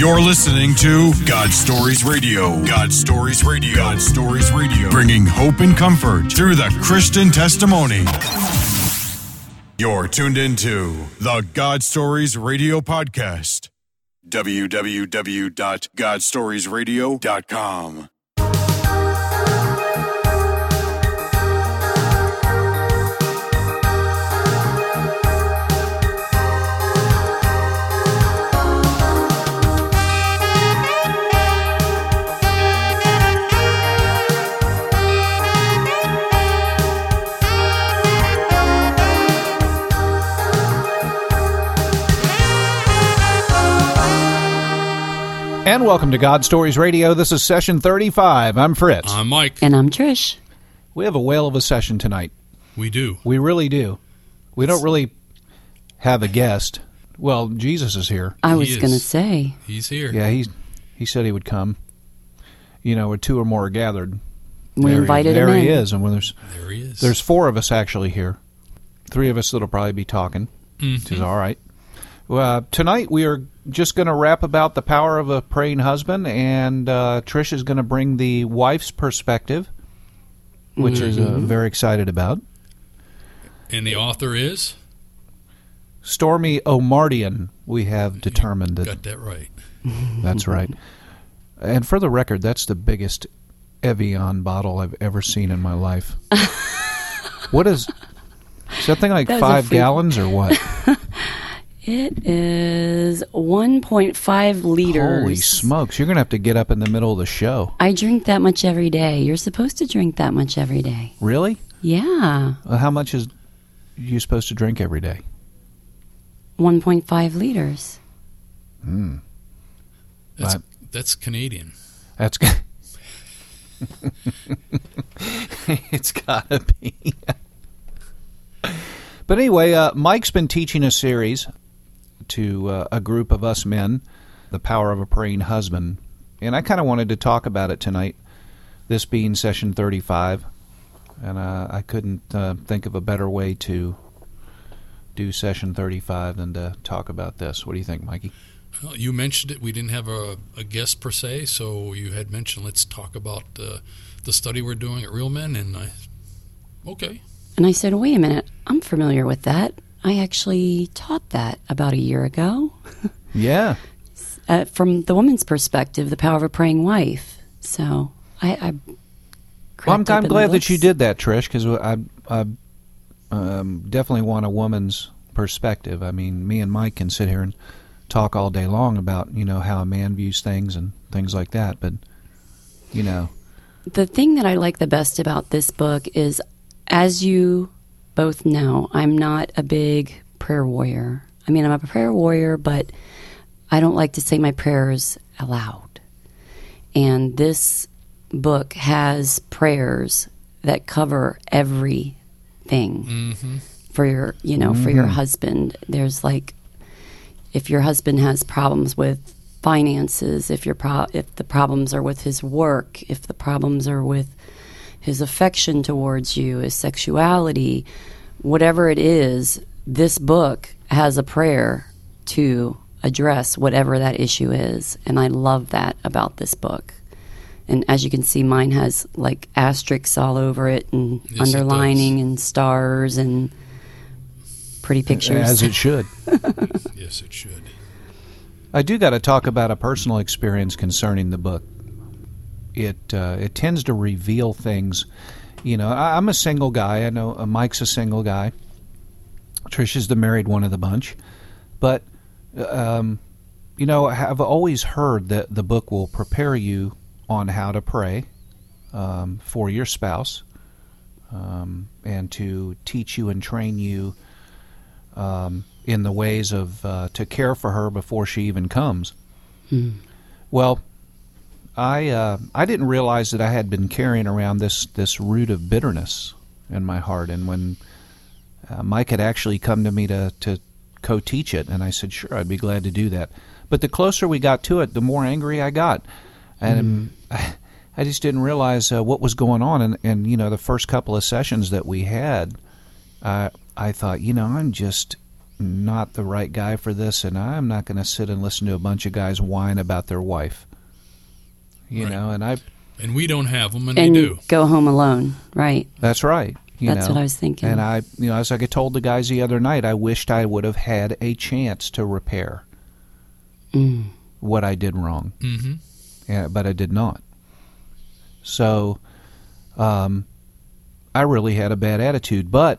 You're listening to God Stories Radio. God Stories Radio. God Stories Radio. Bringing hope and comfort through the Christian testimony. You're tuned into the God Stories Radio podcast. www.godstoriesradio.com. And welcome to God Stories Radio. This is session 35. I'm Fritz. I'm Mike. And I'm Trish. we have a whale of a session tonight. We do. We really do. We don't really have a guest. Well, Jesus is here. I was is. going to say, He's here. Yeah, he he said he would come. You know, where two or more are gathered. we there he- invited there him in. he is, and when there's There he is. there's four of us actually here. Three of us that'll probably be talking, which is all right. Well, uh, tonight we are just going to rap about the power of a praying husband, and uh, Trish is going to bring the wife's perspective, which is uh, very excited about. and the author is? Stormie Omartian, we have determined that Got that right. that's right. And for the record, that's the biggest Evian bottle I've ever seen in my life. what is? Is that thing like That five gallons or what? It is 1.5 liters. Holy smokes! You're gonna have to get up in the middle of the show. I drink that much every day. You're supposed to drink that much every day. Really? Yeah. Uh, how much is you supposed to drink every day? 1.5 liters. That's Right. that's Canadian. That's g- it's gotta be. but anyway, uh, Mike's been teaching a series to uh, a group of us men, the power of a praying husband, and I kind of wanted to talk about it tonight. This being session thirty-five, and uh, I couldn't uh, think of a better way to do session thirty-five than to talk about this. What do you think, Mikey? Well, you mentioned it. We didn't have a, a guest per se, so you had mentioned let's talk about uh, the study we're doing at Real Men, and I, okay, And I said, wait a minute. I'm familiar with that. I actually taught that about a year ago. Yeah. Uh, from the woman's perspective, the power of a praying wife. So I. I Well, I'm, I'm glad that you did that, Trish, because I, I um, definitely want a woman's perspective. I mean, me and Mike can sit here and talk all day long about you know how a man views things and things like that, but you know, The thing that I like the best about this book is, as you both know, I'm not a big prayer warrior. I mean, I'm a prayer warrior, but I don't like to say my prayers aloud. And this book has prayers that cover everything mm-hmm. for your, you know, for your mm-hmm. husband. There's like, if your husband has problems with finances, if your pro- if the problems are with his work, if the problems are with his affection towards you, his sexuality, whatever it is, this book has a prayer to address whatever that issue is. And I love that about this book. And as you can see, mine has like asterisks all over it and Yes, it underlining and stars and pretty pictures. as it should. yes, it should. I do got to talk about a personal experience concerning the book. It uh, it tends to reveal things. You know, I, I'm a single guy. I know uh, Mike's a single guy. Trisha's the married one of the bunch, but um, you know, I've always heard that the book will prepare you on how to pray um, for your spouse, um, and to teach you and train you um, in the ways of uh, to care for her before she even comes. Well, I uh, I didn't realize that I had been carrying around this this root of bitterness in my heart, and when uh, Mike had actually come to me to to co-teach it, and I said, "Sure, I'd be glad to do that." But the closer we got to it, the more angry I got, and I just didn't realize uh, what was going on. And, and you know, the first couple of sessions that we had, uh, I thought, you know, I'm just not the right guy for this, and I'm not going to sit and listen to a bunch of guys whine about their wife. You Right. know, and I And we don't have them, and, and they do. go home alone, right? that's right. You That's know. what I was thinking. And I, you know, as I told the guys the other night, I wished I would have had a chance to repair Mm. what I did wrong. hmm yeah, but I did not. So, um, I really had a bad attitude, but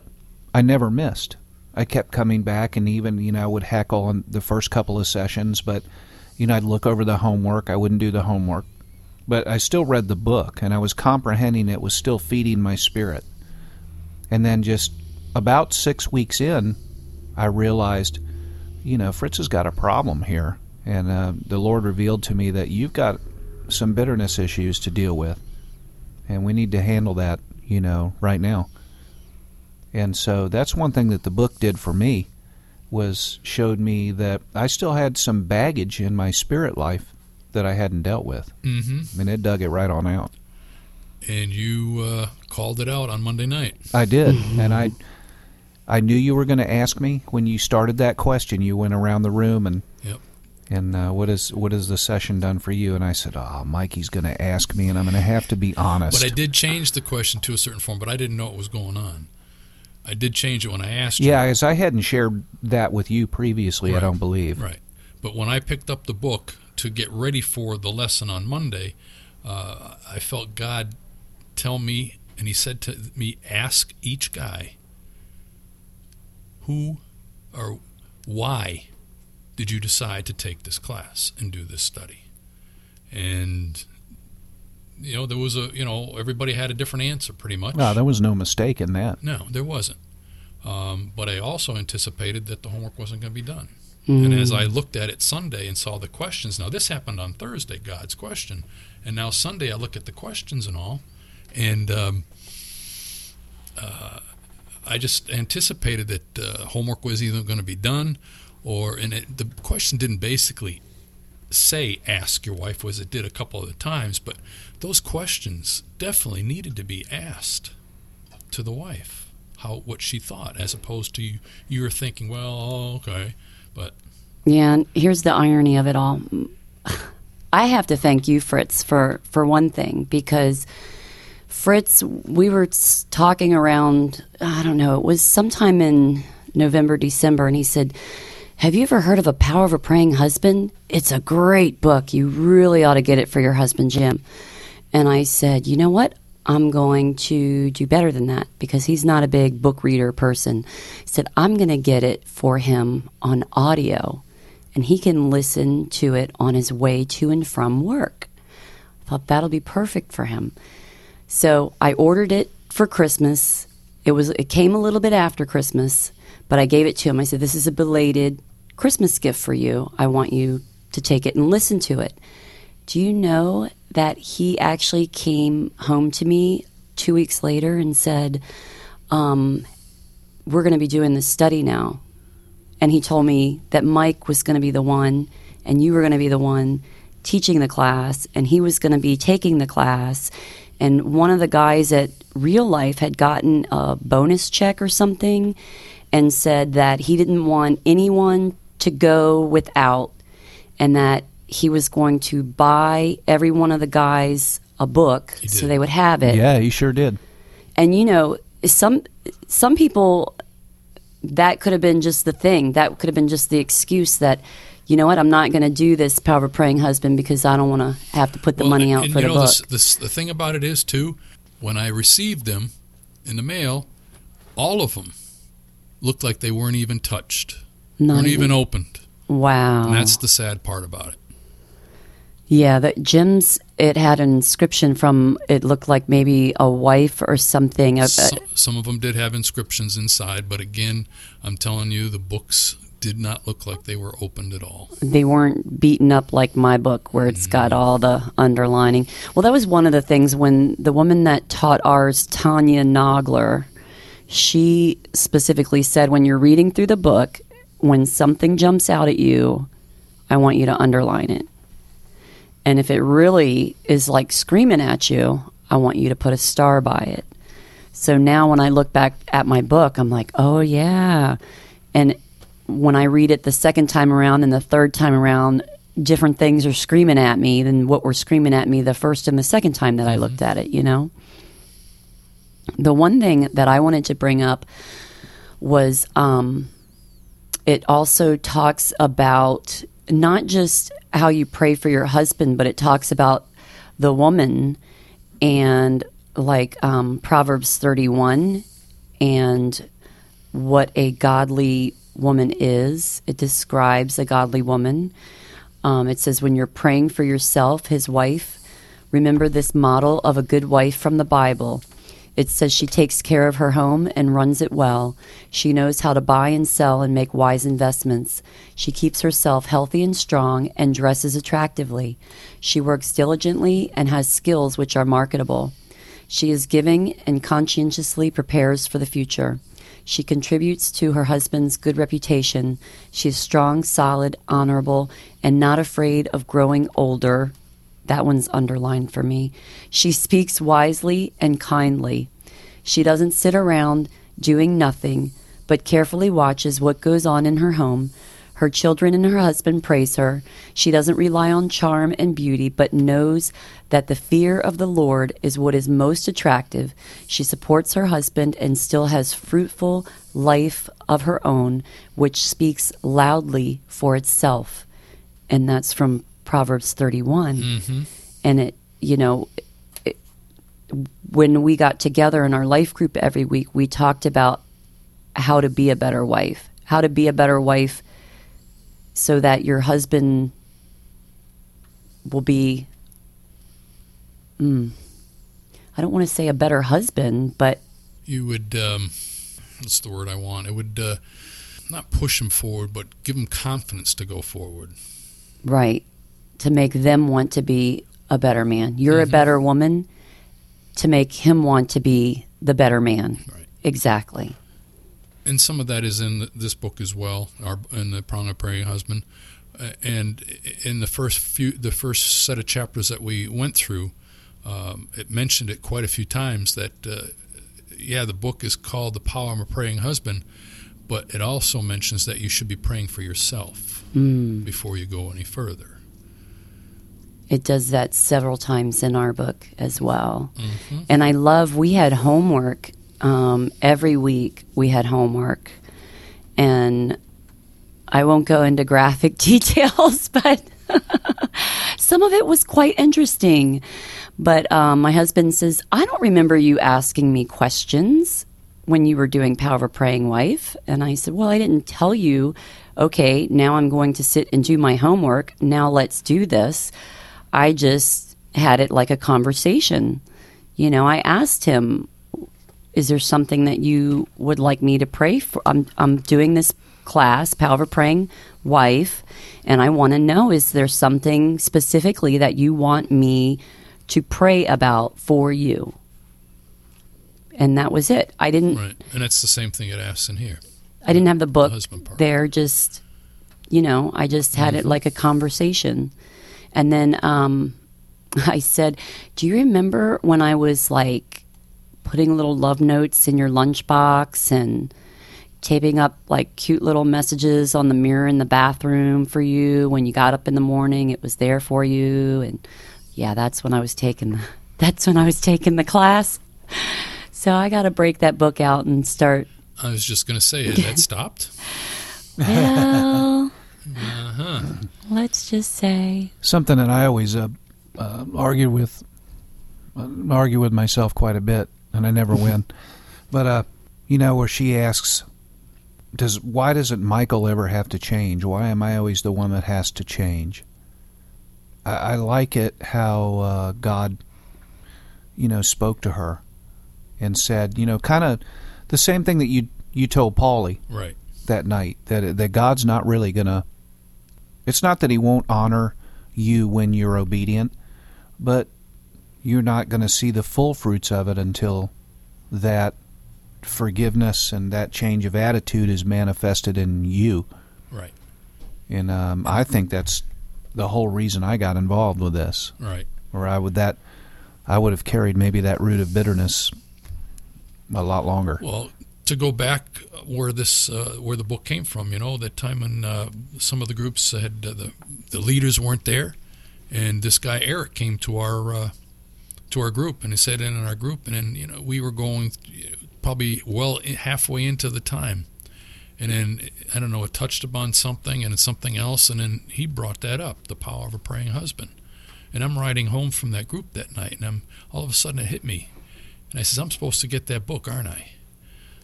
I never missed. I kept coming back, and even you know I would heckle on the first couple of sessions, but you know I'd look over the homework. I wouldn't do the homework, but I still read the book, and I was comprehending it. Was still feeding my spirit, and then just about six weeks in, I realized, you know, Fritz has got a problem here, and uh, the Lord revealed to me that you've got some bitterness issues to deal with, and we need to handle that, you know, right now. And so that's one thing that the book did for me was showed me that I still had some baggage in my spirit life that I hadn't dealt with. hmm And it dug it right on out. And you uh, called it out on Monday night. I did, and I I knew you were going to ask me when you started that question. You went around the room and Yep. and uh, what is what has the session done for you? And I said, "Oh, Mikey's going to ask me, and I'm going to have to be honest." But I did change the question to a certain form, but I didn't know what was going on. I did change it when I asked you. Yeah, as I hadn't shared that with you previously, I don't believe. Right. But when I picked up the book to get ready for the lesson on Monday, uh, I felt God tell me, and He said to me, ask each guy, who or why did you decide to take this class and do this study? And, you know, there was a, you know, everybody had a different answer pretty much. No, there was no mistake in that. No, there wasn't. Um, but I also anticipated that the homework wasn't going to be done. Mm. And as I looked at it Sunday and saw the questions, now this happened on Thursday, God's question, and now Sunday I look at the questions and all, and um, uh, I just anticipated that uh, homework was either going to be done, or and it, the question didn't basically say ask your wife, was it did a couple of the times, but those questions definitely needed to be asked to the wife how what she thought, as opposed to you, you were thinking, well, okay, but Yeah, and here's the irony of it all. I have to thank you, Fritz, for for one thing because Fritz, we were talking around. I don't know. It was sometime in November, December, and he said, "Have you ever heard of a Power of a Praying Husband? It's a great book. You really ought to get it for your husband, Jim." And I said, "You know what? I'm going to do better than that because he's not a big book reader person." He said, "I'm going to get it for him on audio." and he can listen to it on his way to and from work. I thought that'll be perfect for him. So I ordered it for Christmas. It was it came a little bit after Christmas, but I gave it to him. I said, "This is a belated Christmas gift for you. I want you to take it and listen to it." Do you know that he actually came home to me 2 weeks later and said, um, we're going to be doing this study now. And he told me that Mike was going to be the one and you were going to be the one teaching the class and he was going to be taking the class. And one of the guys at real life had gotten a bonus check or something and said that he didn't want anyone to go without and that he was going to buy every one of the guys a book so they would have it. Yeah, he sure did. and you know some some people that could have been just the thing. That could have been just the excuse that you know what i'm not going to do this power of praying husband because i don't want to have to put the Well, money out and for you the know, book. this- this- the thing about it is too, when I received them in the mail, all of them looked like they weren't even touched, Not weren't even- even opened, wow. And that's the sad part about it. Yeah the jim's it had an inscription from it looked like maybe a wife or something a- Some, uh, some of them did have inscriptions inside, but again, I'm telling you, the books did not look like they were opened at all. they weren't beaten up like my book where it's got mm-hmm. all the underlining. Well, that was one of the things when the woman that taught ours, Tanya Nogler, she specifically said when you're reading through the book, when something jumps out at you, I want you to underline it. And if it really is like screaming at you, I want you to put a star by it. So now when I look back at my book, I'm like, oh, yeah. And when I read it the second time around and the third time around, different things are screaming at me than what were screaming at me the first and the second time that I looked at it, you know? The one thing that I wanted to bring up was um, it also talks about not just how you pray for your husband, but it talks about the woman and like um, Proverbs 31 and what a godly woman is. It describes a godly woman. Um, it says, when you're praying for yourself, his wife, remember this model of a good wife from the Bible. It says she takes care of her home and runs it well. She knows how to buy and sell and make wise investments. She keeps herself healthy and strong and dresses attractively. She works diligently and has skills which are marketable. She is giving and conscientiously prepares for the future. She contributes to her husband's good reputation. She is strong, solid, honorable, and not afraid of growing older. That one's underlined for me. She speaks wisely and kindly. She doesn't sit around doing nothing, but carefully watches what goes on in her home. Her children and her husband praise her. She doesn't rely on charm and beauty, but knows that the fear of the Lord is what is most attractive. She supports her husband and still has fruitful life of her own, which speaks loudly for itself. And that's from Proverbs 31. And it, you know, it, when we got together in our life group every week, we talked about how to be a better wife, how to be a better wife so that your husband will be mm, I don't want to say a better husband, but You would, um, what's the word I want? It would uh, not push him forward, but give him confidence to go forward. right to make them want to be a better man. You're a better woman to make him want to be the better man. Right. Exactly. and some of that is in this book as well, our, in the Power of Praying Husband. Uh, and in the first few, the first set of chapters that we went through, um, it mentioned it quite a few times that, uh, yeah, the book is called The Power of a Praying Husband, but it also mentions that you should be praying for yourself before you go any further. It does that several times in our book as well. And I love, we had homework um, every week, we had homework. And I won't go into graphic details, but some of it was quite interesting. But um, my husband says, I don't remember you asking me questions when you were doing Power of a Praying Wife. And I said, Well, I didn't tell you. Okay, now I'm going to sit and do my homework. Now let's do this. I just had it like a conversation. You know, I asked him, Is there something that you would like me to pray for? I'm, I'm doing this class, Power of Praying Wife, and I want to know is there something specifically that you want me to pray about for you? And that was it. I didn't Right. And that's the same thing it asks in here. I didn't have the book part. there. Just you know, I just had it like a conversation, and then um, I said, "Do you remember when I was like putting little love notes in your lunchbox and taping up like cute little messages on the mirror in the bathroom for you when you got up in the morning? It was there for you." And yeah, that's when I was taking. That's when I was taking the class. So I got to break that book out and start I was just going to say, has that stopped? Well, let's just say Something that I always uh, uh, argue with, uh, argue with myself quite a bit, and I never win. But uh, you know, where she asks, "Does why doesn't Michael ever have to change? Why am I always the one that has to change?" I, I like it how uh, God, you know, spoke to her and said, you know, kind of the same thing that you you told Paulie Right. that night that that God's not really gonna. It's not that He won't honor you when you're obedient, but you're not going to see the full fruits of it until that forgiveness and that change of attitude is manifested in you. Right. And um, I think that's the whole reason I got involved with this, Right. or I would that I would have carried maybe that root of bitterness a lot longer. Well, to go back where this uh, where the book came from. You know, that time when uh, some of the groups had uh, the the leaders weren't there, and this guy Eric came to our uh, to our group and he sat in in our group, and then you know we were going probably well halfway into the time, and then I don't know it touched upon something and something else, and then he brought that up, the power of a praying husband, and I'm riding home from that group that night, and I'm all of a sudden it hit me, and I says I'm supposed to get that book, aren't I?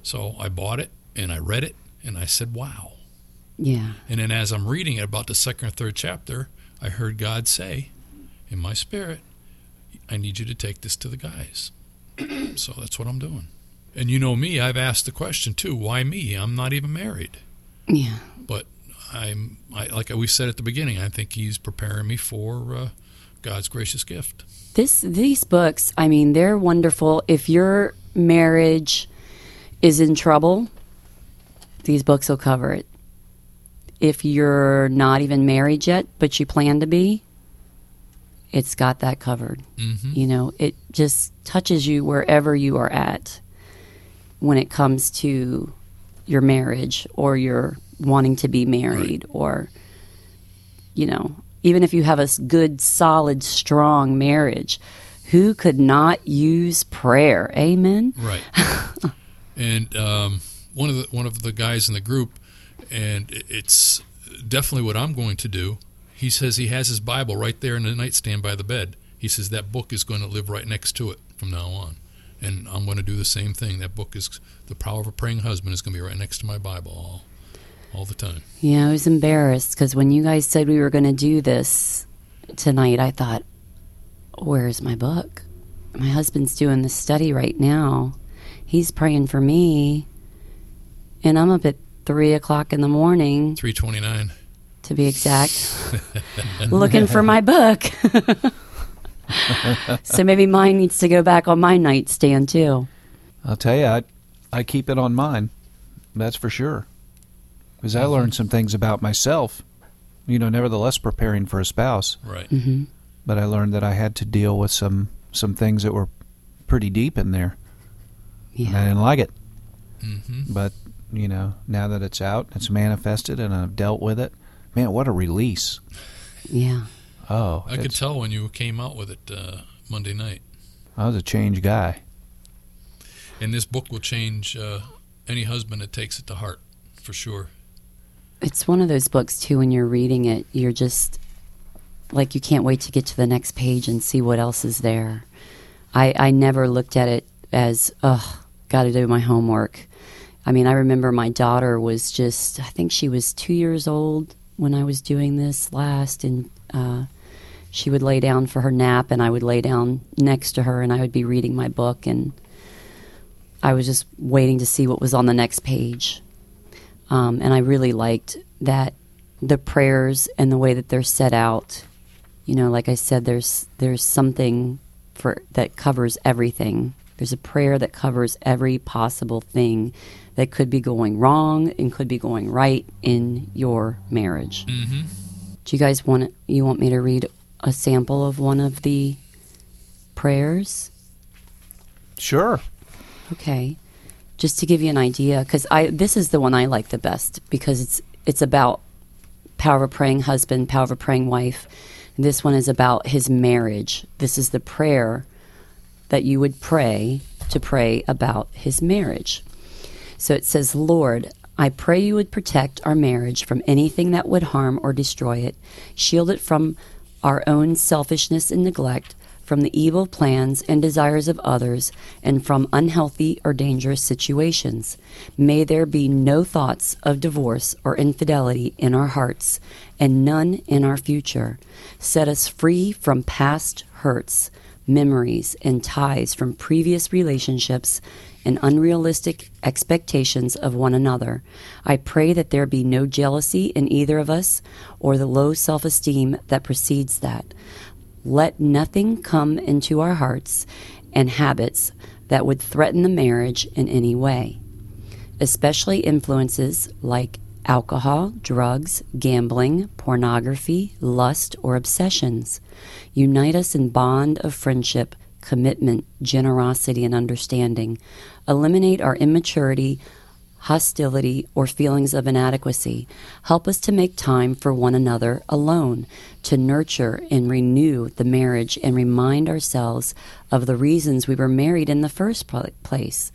So I bought it and I read it and I said, wow. Yeah. And then as I'm reading it about the second or third chapter, I heard God say in my spirit, I need you to take this to the guys. so that's what I'm doing. And you know me, I've asked the question too, why me? I'm not even married. Yeah. But I'm I, like we said at the beginning, I think he's preparing me for uh, God's gracious gift. This these books, I mean, they're wonderful. If your marriage is in trouble, these books will cover it. If you're not even married yet, but you plan to be, it's got that covered. Mm-hmm. You know, it just touches you wherever you are at when it comes to your marriage or your wanting to be married Right. or, you know, even if you have a good, solid, strong marriage, who could not use prayer? Amen. Right. and um, one of the one of the guys in the group, and it's definitely what I'm going to do. He says he has his Bible right there in the nightstand by the bed. He says that book is going to live right next to it from now on, and I'm going to do the same thing. That book is the power of a praying husband is going to be right next to my Bible all all the time. Yeah, I was embarrassed because when you guys said we were going to do this tonight, I thought, where's my book? My husband's doing the study right now. He's praying for me. And I'm up at three o'clock in the morning, Three twenty nine. to be exact, looking for my book. so maybe mine needs to go back on my nightstand too. I'll tell you, I, I keep it on mine. That's for sure. Because I learned some things about myself, you know, nevertheless preparing for a spouse. Right. hmm But I learned that I had to deal with some, some things that were pretty deep in there. And I didn't like it. hmm But, you know, now that it's out, it's manifested, and I've dealt with it, man, what a release. Yeah. Oh, I could tell when you came out with it uh, Monday night. I was a changed guy. And this book will change uh, any husband that takes it to heart, for sure. It's one of those books too. When you're reading it, you're just like you can't wait to get to the next page and see what else is there. I I never looked at it as ugh, got to do my homework. I mean, I remember my daughter was just I think she was two years old when I was doing this last, and uh, she would lay down for her nap, and I would lay down next to her, and I would be reading my book, and I was just waiting to see what was on the next page. Um, and I really liked that the prayers and the way that they're set out. You know, like I said, there's there's something for that covers everything. There's a prayer that covers every possible thing that could be going wrong and could be going right in your marriage. Mm-hmm. Do you guys want you want me to read a sample of one of the prayers? Sure. Okay. Just to give you an idea, because I this is the one I like the best because it's it's about power of a praying husband, power of a praying wife. This one is about his marriage. This is the prayer that you would pray to pray about his marriage. So it says, Lord, I pray you would protect our marriage from anything that would harm or destroy it, shield it from our own selfishness and neglect, from the evil plans and desires of others, and from unhealthy or dangerous situations. May there be no thoughts of divorce or infidelity in our hearts, and none in our future. Set us free from past hurts, memories, and ties from previous relationships and unrealistic expectations of one another. I pray that there be no jealousy in either of us or the low self esteem that precedes that. Let nothing come into our hearts and habits that would threaten the marriage in any way, especially influences like alcohol, drugs, gambling, pornography, lust, or obsessions. Unite us in bond of friendship, commitment, generosity, and understanding. Eliminate our immaturity, hostility, or feelings of inadequacy. Help us to make time for one another alone, to nurture and renew the marriage and remind ourselves of the reasons we were married in the first place.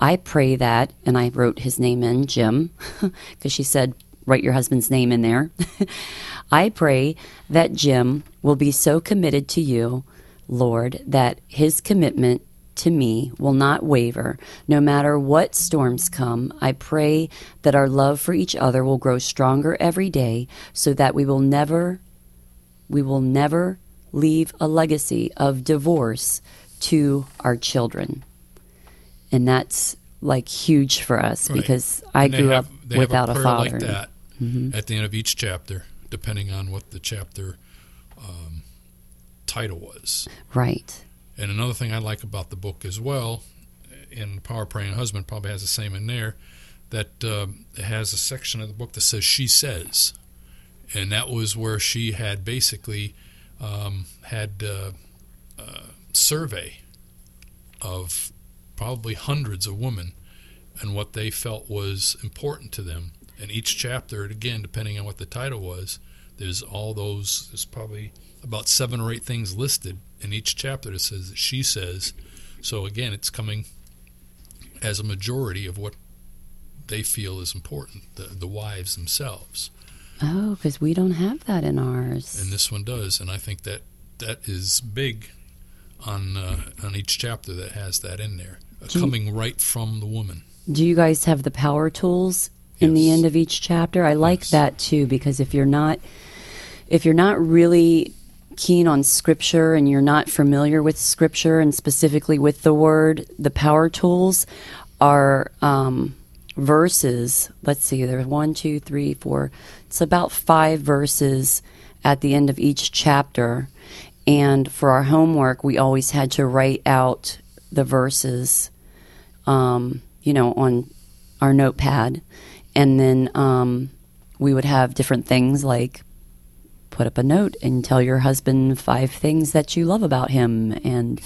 I pray that, and I wrote his name in, Jim, because she said, write your husband's name in there. I pray that Jim will be so committed to you, Lord, that his commitment to me will not waver no matter what storms come. I pray that our love for each other will grow stronger every day so that we will never we will never leave a legacy of divorce to our children. And that's like huge for us right. because I grew have, up without a, a father. Like that mm-hmm. at the end of each chapter, depending on what the chapter um, title was. Right. And another thing I like about the book as well, and Power Praying Husband probably has the same in there, that uh, has a section of the book that says "She Says," and that was where she had basically um, had uh, a survey of probably hundreds of women and what they felt was important to them. And each chapter, again, depending on what the title was, there's all those. There's probably about seven or eight things listed in each chapter that says that she says. So again, it's coming as a majority of what they feel is important, the, the wives themselves. Oh, because we don't have that in ours. And this one does, and I think that that is big on uh, on each chapter that has that in there, uh, coming you, right from the woman. Do you guys have the power tools in yes. the end of each chapter? I like yes. that too because if you're not if you're not really keen on scripture and you're not familiar with scripture and specifically with the word, the power tools are um, verses. Let's see, there's one, two, three, four. It's about five verses at the end of each chapter. And for our homework, we always had to write out the verses, um, you know, on our notepad. And then um, we would have different things like put up a note and tell your husband five things that you love about him. And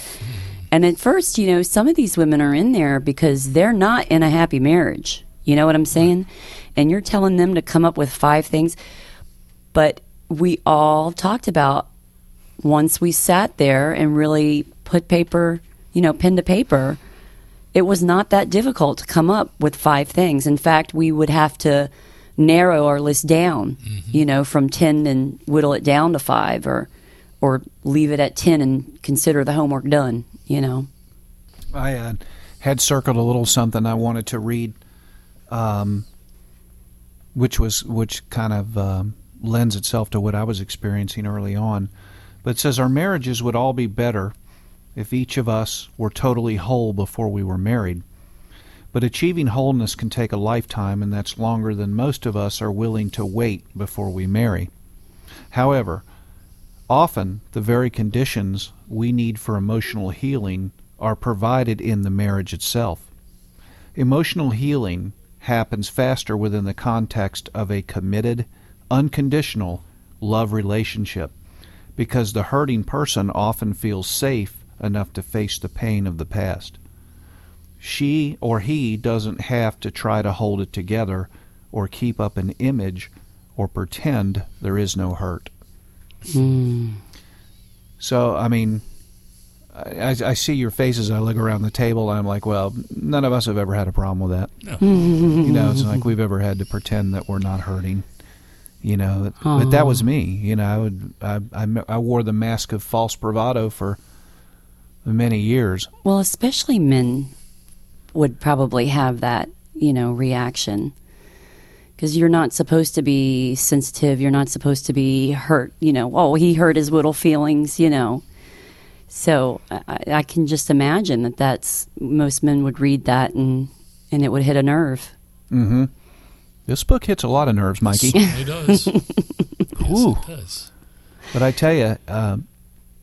and at first you know some of these women are in there because they're not in a happy marriage. You know what i'm saying? And you're telling them to come up with five things. But we all talked about once we sat there and really put paper you know pen to paper it was not that difficult to come up with five things in fact we would have to narrow our list down, mm-hmm. you know, from 10 and whittle it down to five or, or leave it at 10 and consider the homework done, you know. I uh, had circled a little something I wanted to read, um, which was, which kind of um, lends itself to what I was experiencing early on. But says, Our marriages would all be better if each of us were totally whole before we were married. But achieving wholeness can take a lifetime, and that's longer than most of us are willing to wait before we marry. However, often the very conditions we need for emotional healing are provided in the marriage itself. Emotional healing happens faster within the context of a committed, unconditional love relationship because the hurting person often feels safe enough to face the pain of the past she or he doesn't have to try to hold it together or keep up an image or pretend there is no hurt. Mm. So, I mean, I, I, see your faces. I look around the table. I'm like, well, none of us have ever had a problem with that. No. you know, it's like we've ever had to pretend that we're not hurting. You know, Aww. but that was me. You know, I would I, I, I wore the mask of false bravado for many years. Well, especially men would probably have that, you know, reaction. Because you're not supposed to be sensitive. You're not supposed to be hurt. You know, oh, he hurt his little feelings. You know, so I, I can just imagine that that's most men would read that and and it would hit a nerve. Mm-hmm. This book hits a lot of nerves, Mikey. it does. yes, it does. But I tell you, um,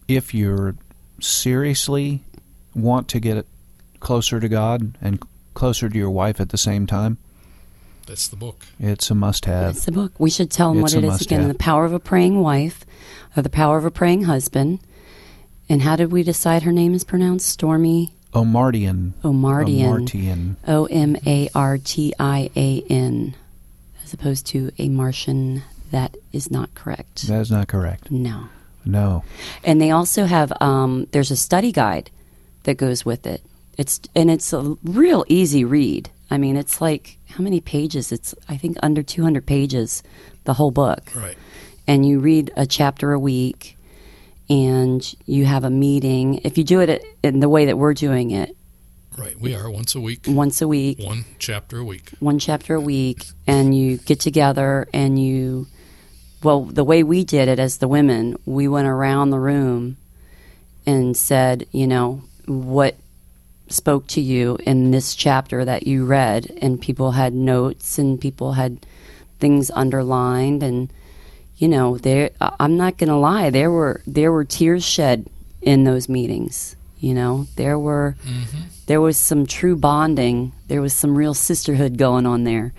if you're seriously want to get closer to God and closer to your wife at the same time? That's the book. It's a must have. It's the book. We should tell them it's what it is again The Power of a Praying Wife or The Power of a Praying Husband. And how did we decide her name is pronounced? Stormie Omartian. Omartian. Omartian. O M A R T I A N, as opposed to a Martian. That is not correct. That is not correct. No. No. And they also have um, there's a study guide that goes with it. It's and it's a real easy read. I mean, it's like how many pages? It's I think under 200 pages, the whole book. Right. And you read a chapter a week, and you have a meeting. If you do it in the way that we're doing it, Right. We are once a week, once a week, one chapter a week. one chapter a week, and you get together and you, well, the way we did it as the women, we went around the room and said, you know, what spoke to you in this chapter that you read, and people had notes and people had things underlined, and you know, there. I'm not going to lie, there were there were tears shed in those meetings. You know, there were mm-hmm. There was some true bonding. There was some real sisterhood going on there.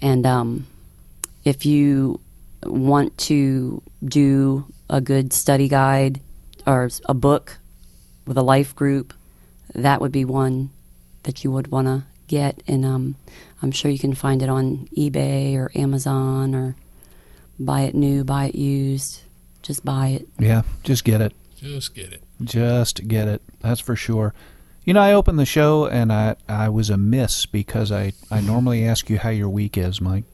And um, if you want to do a good study guide or a book with a life group, that would be one that you would want to get. And um, I'm sure you can find it on eBay or Amazon or buy it new, buy it used. Just buy it. Yeah, just get it. Just get it. Just get it. That's for sure. You know, I opened the show and I I was amiss because I I normally ask you how your week is, Mike.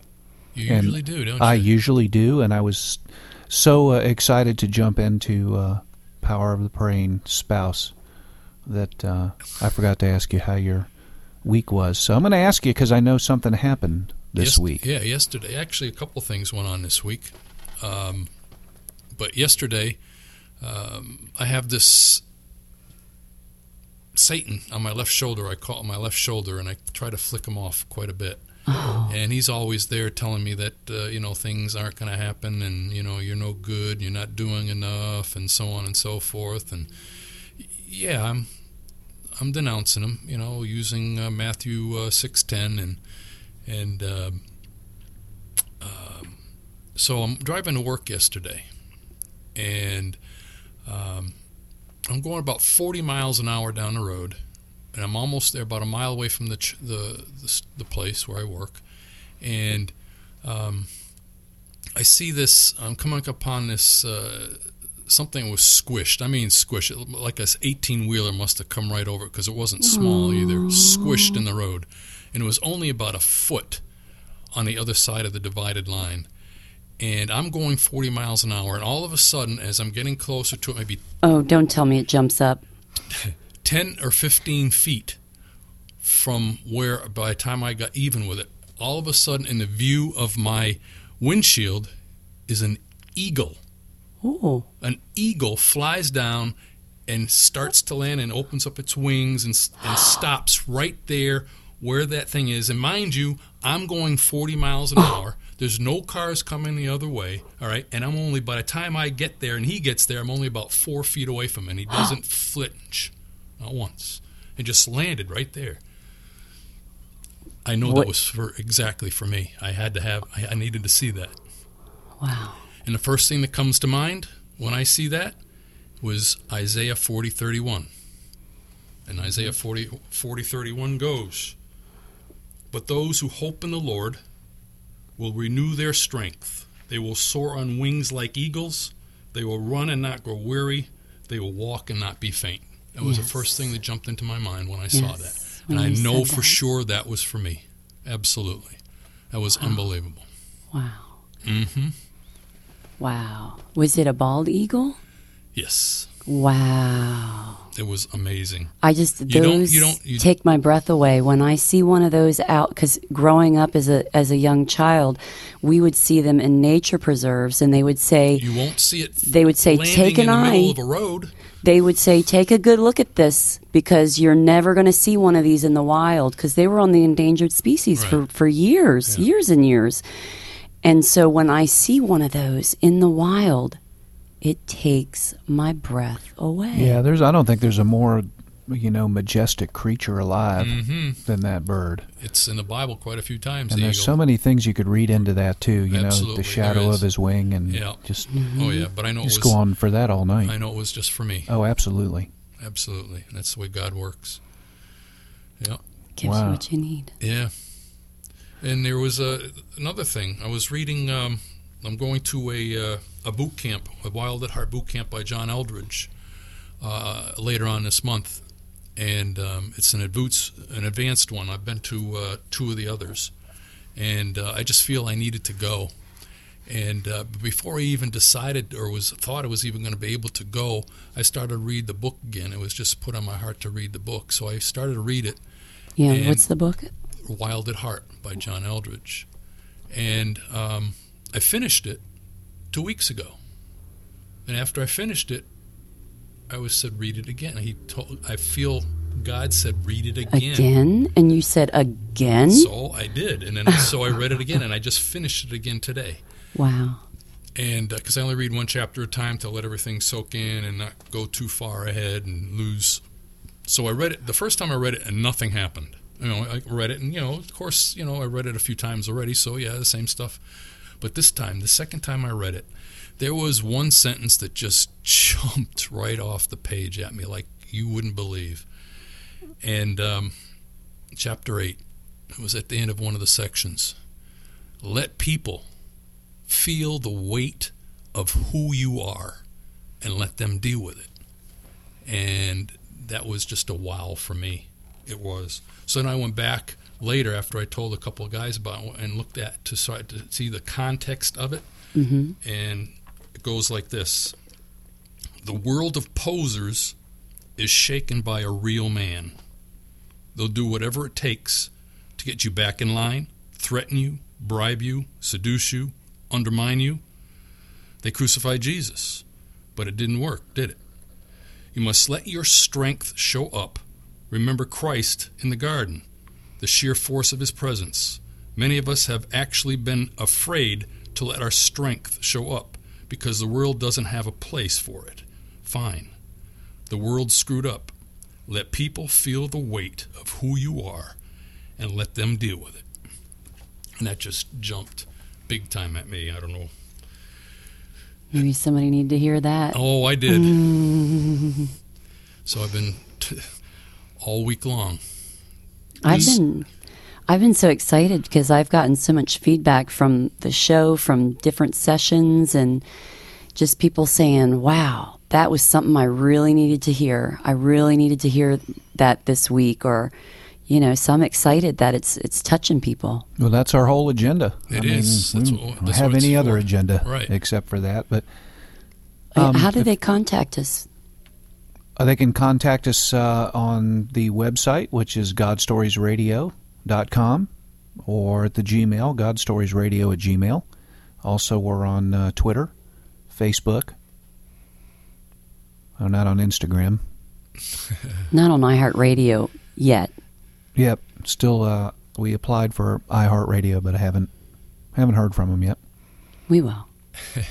You And usually do, don't you? I usually do, and I was so uh, excited to jump into uh, Power of the Praying Spouse that uh, I forgot to ask you how your week was. So I'm going to ask you because I know something happened this Yes- week. Yeah, yesterday. Actually, a couple things went on this week. Um, but yesterday, um, I have this Satan on my left shoulder. I caught on my left shoulder, and I try to flick him off quite a bit. And he's always there telling me that uh, you know things aren't going to happen, and you know you're no good, you're not doing enough, and so on and so forth. And yeah, I'm I'm denouncing him, you know, using uh, Matthew uh, six ten and and um, um, so I'm driving to work yesterday, and um, I'm going about 40 miles an hour down the road, and I'm almost there, about a mile away from the ch- the, the the place where I work, and um, I see this. I'm coming upon this. Uh, something was squished. I mean, squished. It, like a 18 wheeler must have come right over it because it wasn't small either. Squished in the road, and it was only about a foot on the other side of the divided line. And I'm going 40 miles an hour, and all of a sudden, as I'm getting closer to it, maybe Oh, don't tell me it jumps up. 10 or 15 feet from where, by the time I got even with it, all of a sudden, in the view of my windshield, is an eagle. Oh, An eagle flies down and starts to land and opens up its wings and, and stops right there where that thing is. And mind you, I'm going 40 miles an oh. hour. There's no cars coming the other way, all right? And I'm only, by the time I get there and he gets there, I'm only about four feet away from him. And he doesn't flinch, not once. and just landed right there. I know What- that was for exactly for me. I had to have, I, I needed to see that. wow. And the first thing that comes to mind when I see that was Isaiah 40 31. And Isaiah 40, 40 31 goes, But those who hope in the Lord will renew their strength. They will soar on wings like eagles. They will run and not grow weary. They will walk and not be faint. That was the first thing that jumped into my mind when I saw that. Yes, And I know for that. sure that was for me. Absolutely. That was unbelievable. Wow. Mm hmm. Wow. Was it a bald eagle? Yes. Wow. It was amazing. I just You don't- those you don't- you- take my breath away when I see one of those out because growing up as a as a young child, we would see them in nature preserves, and they would say You won't see it. They would say, "Take an eye." of a road. they would say take a good look at this because you're never going to see one of these in the wild because they were on the endangered species for for years, Yeah. years and years. And so when I see one of those in the wild, it takes my breath away. Yeah, there's. I don't think there's a more you know majestic creature alive hmm than that bird. It's in the Bible quite a few times. And the there's eagle. so many things you could read into that too. You know, the shadow of his wing, and Yeah. just oh yeah, but I know it just was. go on for that all night. I know it was just for me. Oh, absolutely. Absolutely, that's the way God works. Yeah. Gives Wow. you what you need. Yeah. And there was a, another thing. I was reading. Um, I'm going to a uh, a boot camp, a Wild at Heart boot camp by John Eldredge, uh, later on this month, and um, it's an advanced an advanced one. I've been to uh, two of the others, and uh, I just feel I needed to go. And uh, before I even decided or was thought I was even going to be able to go, I started to read the book again. It was just put on my heart to read the book, so I started to read it. Yeah. What's the book? Wild at Heart by John Eldredge. And um, I finished it two weeks ago. And after I finished it, I was said, read it again. He told, I feel God said, read it again. Again? And you said again? So I did. And then so I read it again, and I just finished it again today. wow. And uh, because I only read one chapter at a time to let everything soak in and not go too far ahead and lose. So I read it the first time I read it, and nothing happened. You know, I read it, and you know, of course, you know, I read it a few times already. So yeah, the same stuff. But this time, the second time I read it, there was one sentence that just jumped right off the page at me, like you wouldn't believe. And um, chapter eight, it was at the end of one of the sections. Let people feel the weight of who you are and let them deal with it. And that was just a wow for me. It was. So then I went back later after I told a couple of guys about it and looked at to try to see the context of it. hmm And it goes like this The world of posers is shaken by a real man. They'll do whatever it takes to get you back in line, threaten you, bribe you, seduce you, undermine you. They crucified Jesus, but it didn't work, did it? You must let your strength show up. Remember Christ in the garden, the sheer force of his presence. Many of us have actually been afraid to let our strength show up because the world doesn't have a place for it. Fine. The world's screwed up. Let people feel the weight of who you are and let them deal with it. And that just jumped big time at me. I don't know. Maybe somebody need to hear that. Oh, I did. Mm. So I've been t- all week long. I've been I've been so excited because I've gotten so much feedback from the show, from different sessions, and just people saying, "Wow, that was something I really needed to hear. I really needed to hear that this week." Or, you know, so I'm excited that it's it's touching people. Well, that's our whole agenda. It I mean, is. we That's don't what- that's have what it's any other agenda Right. except for that. But Um, How do if- they contact us? Uh, they can contact us uh, on the website, which is godstoriesradio.com, or at the Gmail, godstoriesradio at gmail. Also, we're on uh, Twitter, Facebook. Oh, not on Instagram. Not on iHeartRadio yet. Yep, still. Uh, we applied for iHeartRadio, but I haven't haven't heard from them yet. We will.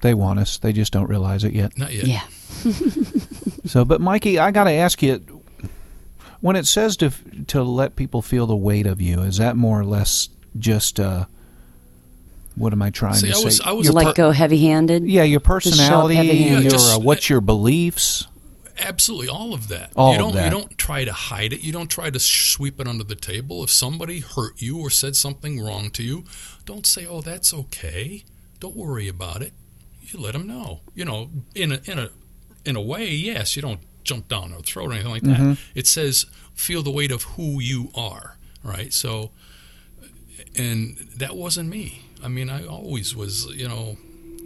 They want us. They just don't realize it yet. Not yet. Yeah. So, but Mikey, I got to ask you, when it says to to let people feel the weight of you, is that more or less just uh, what am I trying See, to I say? was- I was Your like per- go heavy-handed. yeah, your Just show up personality, heavy-handed. your Yeah, just- uh, what's your beliefs? Absolutely, all of that. All you don't that. you don't try to hide it. You don't try to sweep it under the table. If somebody hurt you or said something wrong to you, don't say, "Oh, that's okay." Don't worry about it. You let them know. You know, in a in a in a way, yes, you don't jump down their throat or anything like that. Mm-hmm. It says feel the weight of who you are, right? So and that wasn't me. I mean, I always was, you know,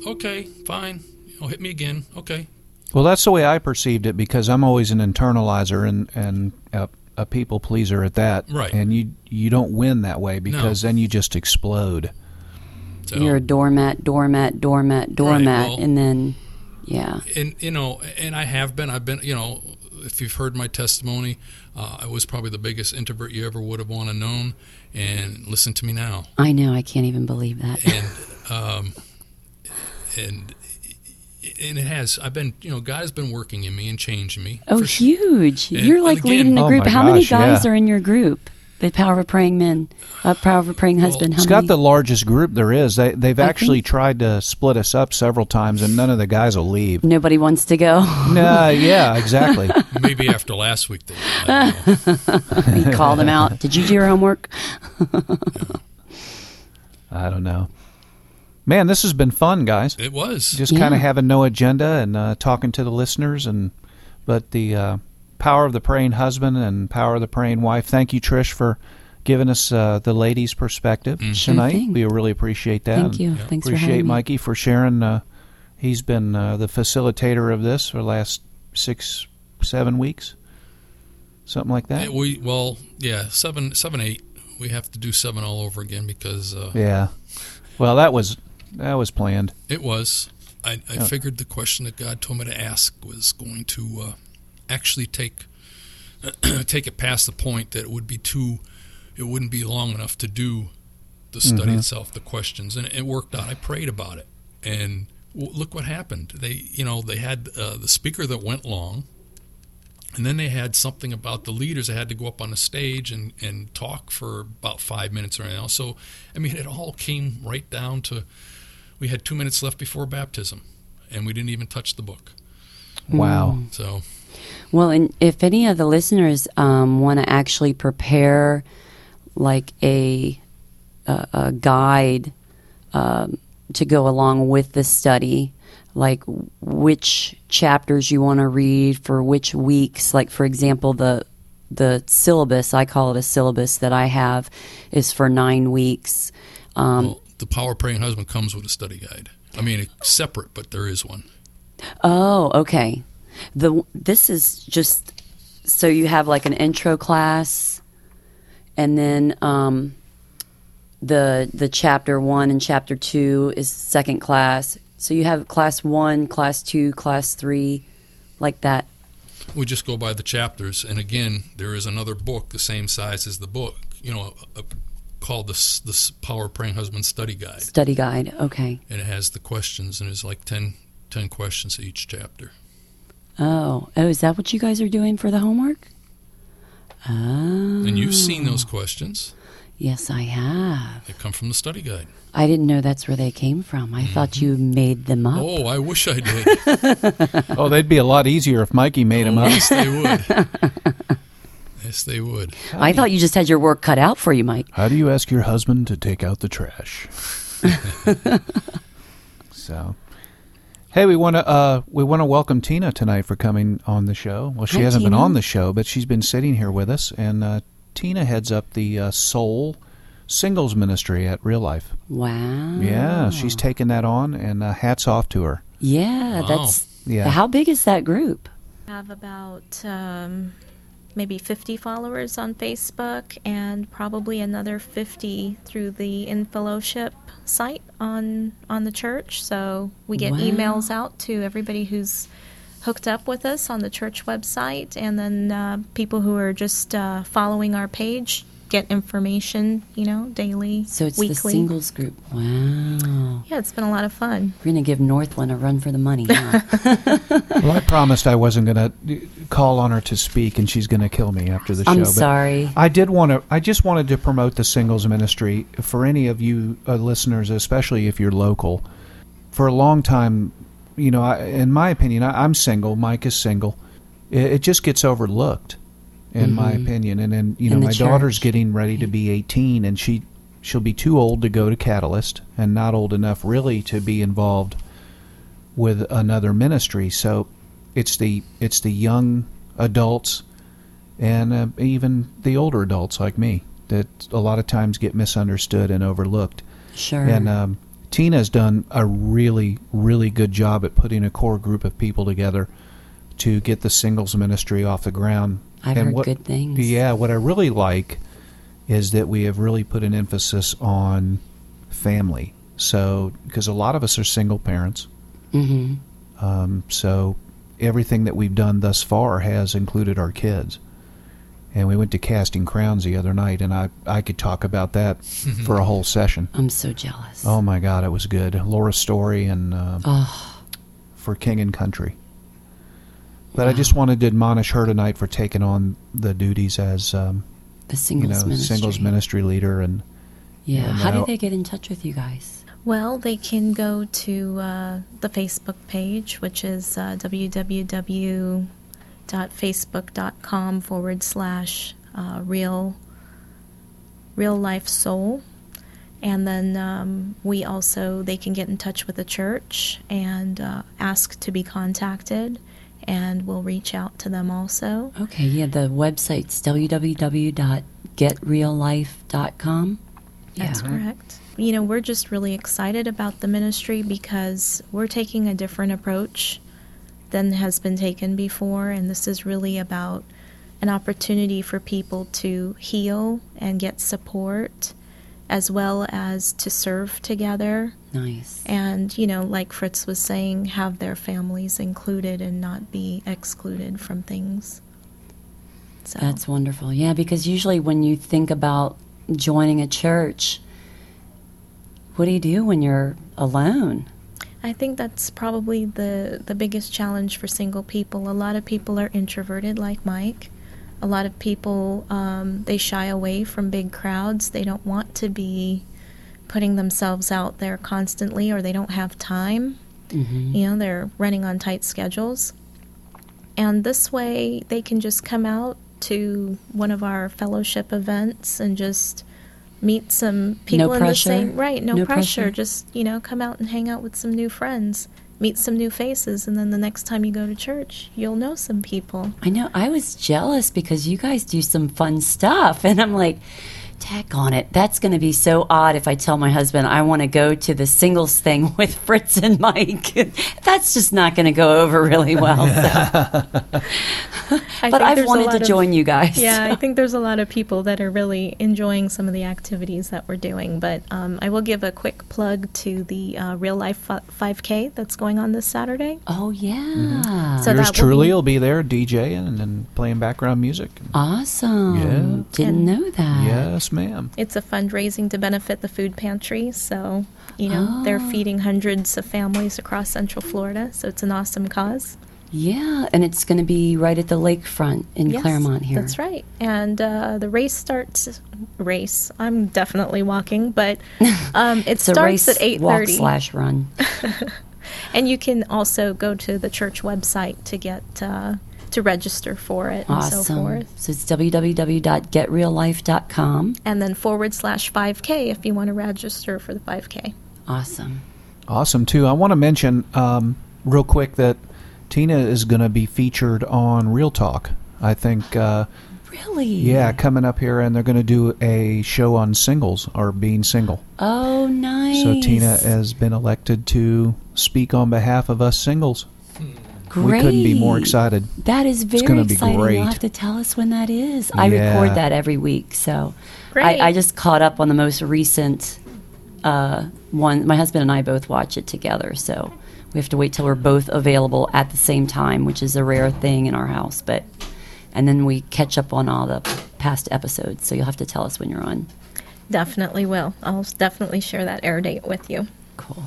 okay, fine. You know, hit me again. Okay, Well, that's the way I perceived it because I'm always an internalizer and and a, a people pleaser at that. Right. And you you don't win that way because then you just explode. so You're a doormat, doormat, doormat, doormat, well- and then, yeah. and you know, and I have been. I've been. You know, if you've heard my testimony, uh, I was probably the biggest introvert you ever would have want to known. And listen to me now. I know. I can't even believe that. And um, and and it has. I've been, you know, God has been working in me and changing me. Oh, For sure. huge! And- You're and like again- leading the Oh group. my How many guys yeah. are in your group? The Power of Praying Men, uh, Power of a Praying Husband. How It's many? got the largest group there is. They they've I actually think- tried to split us up several times, and none of the guys will leave. Nobody wants to go. no, yeah, exactly. Maybe after last week, they. I don't you call them out. Did you do your homework? I don't know. Man, this has been fun, guys. It was. Just Yeah. kind of having no agenda and uh, talking to the listeners, and but the uh, power of the praying husband and power of the praying wife. Thank you, Trish, for giving us uh, the ladies' perspective Sure tonight. thing. We really appreciate that. Thank you. Yeah. Thanks for appreciate having me. Mikey for sharing. Uh, he's been uh, the facilitator of this for the last six, seven weeks, something like that. Yeah, we well, yeah, seven, seven, eight. We have to do seven all over again because uh, yeah. Well, that was that was planned. it was. I, I Yeah. figured the question that God told me to ask was going to uh, actually take take it past the point that it would be too. It wouldn't be long enough to do the study Mhm. itself, the questions, and it worked out. I prayed about it, and w- look what happened. They, you know, they had uh, the speaker that went long, and then they had something about the leaders that had to go up on the stage and, and talk for about five minutes or anything else. So, I mean, it all came right down to we had two minutes left before baptism, and we didn't even touch the book. Wow. So, Well, and if any of the listeners um, want to actually prepare like a a, a guide um, to go along with the study, like which chapters you want to read for which weeks, like for example, the the syllabus I call it a syllabus that I have is for nine weeks. Um, well, the Power of Praying Husband comes with a study guide. I mean, it's separate, but there is one. Oh, okay. The this is just so you have like an intro class, and then um, the the chapter one and chapter two is second class. So you have class one, class two, class three, like that. We just go by the chapters, and again, there is another book the same size as the book. You know, a, a, called the the Power Praying Husband Study Guide, Study guide. Okay. and it has the questions, and it's like 10, 10 questions each chapter. Oh, oh, is that what you guys are doing for the homework? Oh. And you've seen oh. those questions. Yes, I have. They come from the study guide. I didn't know that's where they came from. I thought mm-hmm. you made them up. Oh, I wish I did. Oh, they'd be a lot easier if Mikey made them Oh, up. yes, they would. yes, they would. I thought you just had your work cut out for you, Mike. How do you ask your husband to take out the trash? so, hey, we want to uh, we want to welcome Tina tonight for coming on the show. Well, she Hi, hasn't been on the show, but she's been sitting here with us, and uh, Tina heads up the uh, Soul Singles Ministry at Real Life. Wow. Yeah, she's taken that on, and uh, hats off to her. Yeah, Wow. that's. Yeah. How big is that group? have about um, maybe 50 followers on Facebook and probably another 50 through the InFellowship site on on the church. So we get Wow. emails out to everybody who's hooked up with us on the church website, and then uh, people who are just uh, following our page get information, you know, daily, So it's weekly. the singles group. Wow. yeah, it's been a lot of fun. We're going to give Northland a run for the money, huh? Well, I promised I wasn't going to call on her to speak, and she's going to kill me after the show. I'm but- sorry. I did want to. I just wanted to promote the singles ministry for any of you uh, listeners, especially if you're local. For a long time, you know, I, in my opinion, I, I'm single. Mike is single. It, it just gets overlooked, in my Mhm. opinion. And then you know, my daughter's getting ready to be 18, and she she'll be too old to go to Catalyst, and not old enough really to be involved with another ministry. So it's the it's the young adults and uh, even the older adults like me that a lot of times get misunderstood and overlooked. Sure. And um, Tina's done a really, really good job at putting a core group of people together to get the singles ministry off the ground. I've and heard what- good things. Yeah, what I really like is that we have really put an emphasis on family. So, because a lot of us are single parents, hmm um, so everything that we've done thus far has included our kids. And we went to Casting Crowns the other night, and I, I could talk about that for a whole session. I'm so jealous. Oh my God, it was good. Laura Story and uh, Oh, for King and Country. But I just wanted to admonish her tonight for taking on the duties as um, The you singles know ministry. singles ministry leader and Yeah. And How now- do they get in touch with you guys? Well, they can go to uh, the Facebook page, which is uh, www.facebook.com forward slash uh, real real life soul. And then um, we also they can get in touch with the church and uh, ask to be contacted, and we'll reach out to them also. Okay. Yeah. The website's www.getreallife.com. That's yeah. correct. You know, we're just really excited about the ministry because we're taking a different approach than has been taken before, and this is really about an opportunity for people to heal and get support as well as to serve together Nice. and you know like fritz was saying have their families included and not be excluded from things so That's wonderful. Yeah, because usually when you think about joining a church, what do you do when you're alone? I think that's probably the the biggest challenge for single people. A lot of people are introverted, like Mike. A lot of people um, they shy away from big crowds. They don't want to be putting themselves out there constantly, or they don't have time. Mm-hmm. You know, they're running on tight schedules. And this way, they can just come out to one of our fellowship events and just meet some people in pressure? the same right. No, No pressure. pressure? Just you know, come out and hang out with some new friends, meet some new faces, and then the next time you go to church, you'll know some people. I know. I was jealous because you guys do some fun stuff. And I'm like, tack on it. That's going to be so odd if I tell my husband I want to go to the singles thing with Fritz and Mike. That's just not going to go over really well. So. But I've wanted to of- join you guys. Yeah, I think there's a lot of people that are really enjoying some of the activities that we're doing. But um, I will give a quick plug to the uh, Real Life 5K that's going on this Saturday. Oh, yeah. Mm-hmm. So yours that will truly be- will be there DJing and, and playing background music. Awesome. Yeah. Didn't And- know that. Yes, ma'am. It's a fundraising to benefit the food pantry. So, you know, they're Oh. feeding hundreds of families across Central Florida. So it's an awesome cause. Yeah, and it's going to be right at the lakefront in Yes, Clermont here. That's right. And uh, the race starts. Race. I'm definitely walking, but um, it It's a starts race at eight thirty. walk slash run. And you can also go to the church website to get uh, to register for it and so Awesome. forth. So it's www.getreallife.com. And then forward slash 5K if you want to register for the 5K. Awesome. Awesome too. I want to mention um, real quick that Tina is going to be featured on Real Talk. I think, uh, Really? yeah, coming up here, and they're going to do a show on singles or being single. Oh, nice. So Tina has been elected to speak on behalf of us singles. Great. We couldn't be more excited. That is very gonna be exciting. great. You'll have to tell us when that is. I Yeah. record that every week, so Great. I, I just caught up on the most recent uh, one. My husband and I both watch it together, so we have to wait till we're both available at the same time, which is a rare thing in our house. But and then we catch up on all the past episodes. So you'll have to tell us when you're on. Definitely will. I'll definitely share that air date with you. Cool.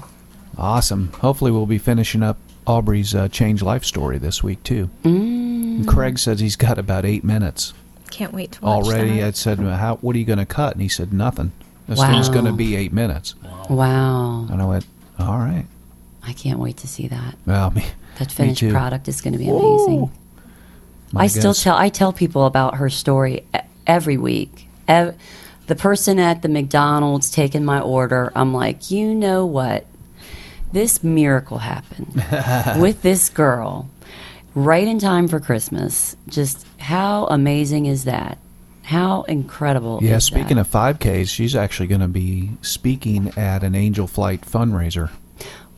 Awesome. Hopefully, we'll be finishing up Aubrey's uh, change life story this week too. Mm. Craig says he's got about eight minutes Can't wait to watch it. already. that. I said, well, "How? What are you going to cut?" And he said, "Nothing. This Wow. thing's going to be eight minutes." Wow. And I went, "All right." I can't wait to see that. Well, me, That me finished too. product is going to be amazing. My I still tell I tell people about her story e- every week. Ev- the person at the McDonald's taking my order, I'm like, you know what? This miracle happened with this girl right in time for Christmas. Just how amazing is that? How incredible! Yeah, speaking that? of 5Ks, she's actually going to be speaking at an Angel Flight fundraiser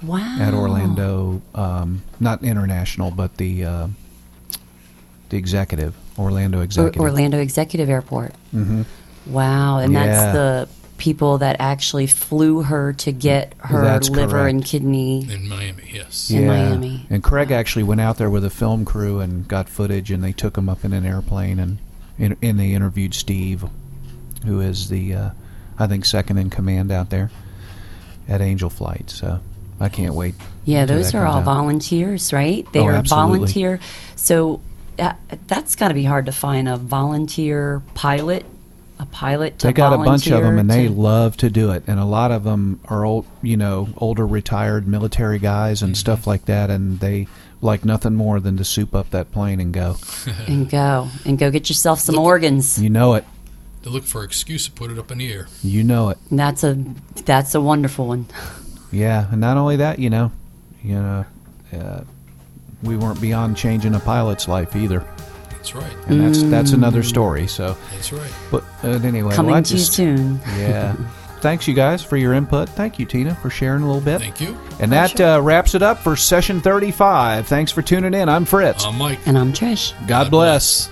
wow at Orlando, um, not international, but the uh, the executive, Orlando Or- executive. Orlando Executive Airport. Mm-hmm. Wow, and Yeah. that's the people that actually flew her to get her That's liver correct. and kidney. in Miami. Yes. in Miami. And Craig actually went out there with a film crew and got footage, and they took him up in an airplane, and and, and they interviewed Steve, who is the, uh, I think, second in command out there at Angel Flight. So I can't wait. Yeah, those are all out. volunteers, right? They Oh, are absolutely. volunteer. So uh, that's got to be hard to find a volunteer pilot, a pilot. To They got a bunch of them, volunteer and they love to do it. And a lot of them are old, you know, older retired military guys and stuff like that, and they like nothing more than to soup up that plane and go. and go and go get yourself some Look- organs. You know it. They look for excuse to put it up in the air. You know it. That's a that's a wonderful one. Yeah, and not only that, you know, you know, uh, we weren't beyond changing a pilot's life either, That's right. and that's that's another story. So, That's right. but uh, anyway, Coming well, I to you soon. Yeah. Thanks, you guys, for your input. Thank you, Tina, for sharing a little bit. Thank you. And that uh, wraps it up for session 35. Thanks for tuning in. I'm Fritz. I'm Mike. And I'm Trish. God bless.